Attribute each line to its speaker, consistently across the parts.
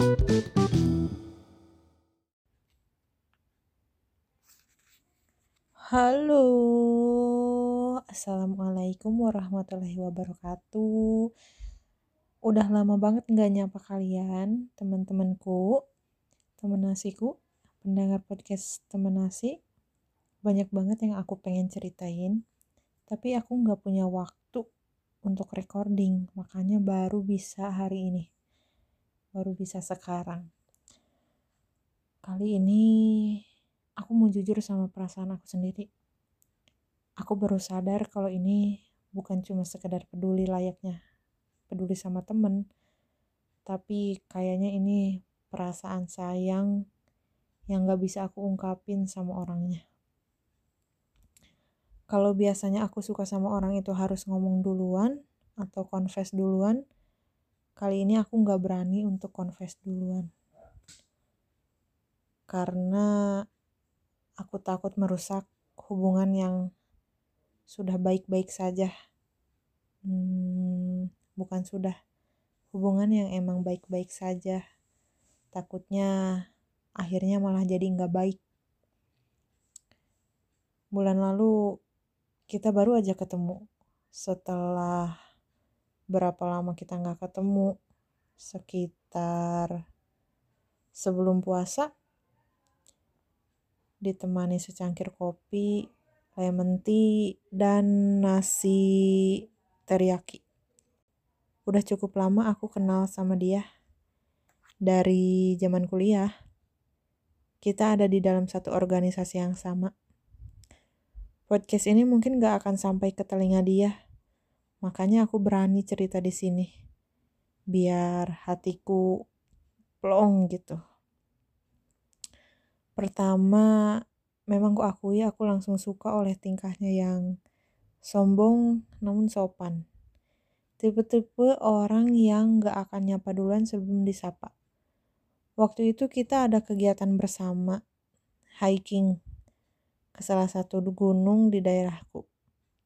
Speaker 1: Halo, Assalamualaikum warahmatullahi wabarakatuh. Udah lama banget nggak nyapa kalian, teman-temanku, teman nasiku, pendengar podcast teman nasi. Banyak banget yang aku pengen ceritain, tapi aku nggak punya waktu untuk recording, makanya baru bisa hari ini. Baru bisa sekarang. Kali ini aku mau jujur sama perasaan aku sendiri. Aku baru sadar kalau ini bukan cuma sekedar peduli layaknya peduli sama temen, tapi kayaknya ini perasaan sayang yang gak bisa aku ungkapin sama orangnya. Kalau biasanya aku suka sama orang itu harus ngomong duluan atau confess duluan, kali ini aku gak berani untuk confess duluan. Karena aku takut merusak hubungan yang sudah baik-baik saja. Hmm, bukan sudah hubungan yang emang baik-baik saja. Takutnya akhirnya malah jadi nggak baik. Bulan lalu kita baru aja ketemu. Setelah berapa lama kita nggak ketemu? Sekitar sebelum puasa ditemani secangkir kopi, lemon tea, dan nasi teriyaki. Udah cukup lama aku kenal sama dia. Dari zaman kuliah, kita ada di dalam satu organisasi yang sama. Podcast ini mungkin gak akan sampai ke telinga dia. Makanya aku berani cerita di sini. Biar hatiku plong gitu. Pertama, memang ku akui aku langsung suka oleh tingkahnya yang sombong namun sopan. Tipe-tipe orang yang gak akan nyapa duluan sebelum disapa. Waktu itu kita ada kegiatan bersama, hiking ke salah satu gunung di daerahku.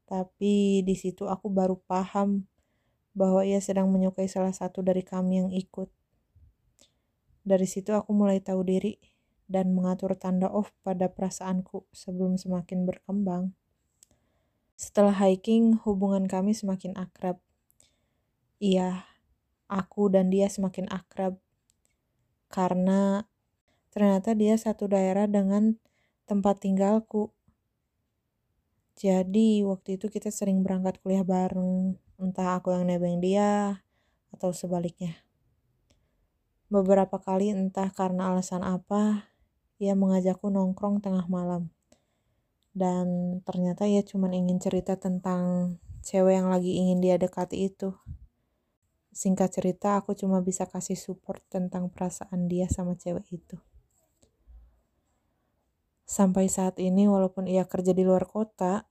Speaker 1: Tapi di situ aku baru paham bahwa ia sedang menyukai salah satu dari kami yang ikut. Dari situ aku mulai tahu diri dan mengatur tanda off pada perasaanku sebelum semakin berkembang. Setelah hiking, hubungan kami semakin akrab. Iya, aku dan dia semakin akrab karena ternyata dia satu daerah dengan tempat tinggalku. Jadi waktu itu kita sering berangkat kuliah bareng, entah aku yang nebeng dia atau sebaliknya. Beberapa kali entah karena alasan apa, ia mengajakku nongkrong tengah malam. Dan ternyata ia cuma ingin cerita tentang cewek yang lagi ingin dia dekati itu. Singkat cerita, aku cuma bisa kasih support tentang perasaan dia sama cewek itu. Sampai saat ini walaupun ia kerja di luar kota,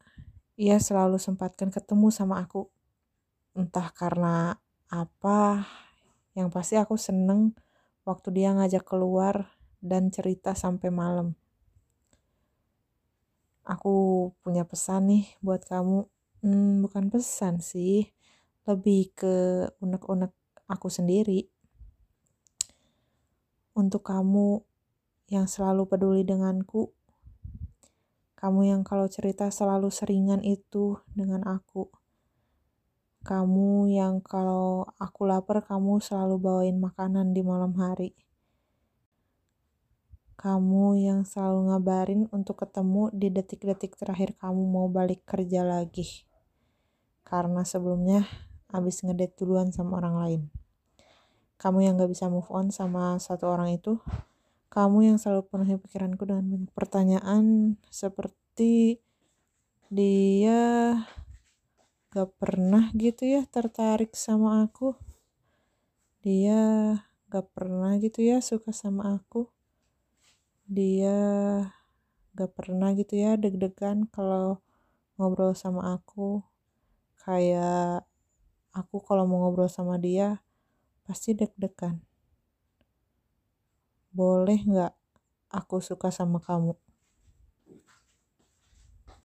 Speaker 1: ia selalu sempatkan ketemu sama aku. Entah karena apa, yang pasti aku seneng waktu dia ngajak keluar dan cerita sampai malam. Aku punya pesan nih buat kamu. Hmm, bukan pesan sih, lebih ke unek-unek aku sendiri. Untuk kamu yang selalu peduli denganku, kamu yang kalau cerita selalu seringan itu dengan aku. Kamu yang kalau aku lapar kamu selalu bawain makanan di malam hari. Kamu yang selalu ngabarin untuk ketemu di detik-detik terakhir kamu mau balik kerja lagi. Karena sebelumnya habis ngedate duluan sama orang lain. Kamu yang gak bisa move on sama satu orang itu kamu yang selalu penuhi pikiranku dengan banyak pertanyaan seperti dia gak pernah gitu ya tertarik sama aku. Dia gak pernah gitu ya suka sama aku. Dia gak pernah gitu ya deg-degan kalau ngobrol sama aku. Kayak aku kalau mau ngobrol sama dia pasti deg-degan boleh nggak aku suka sama kamu?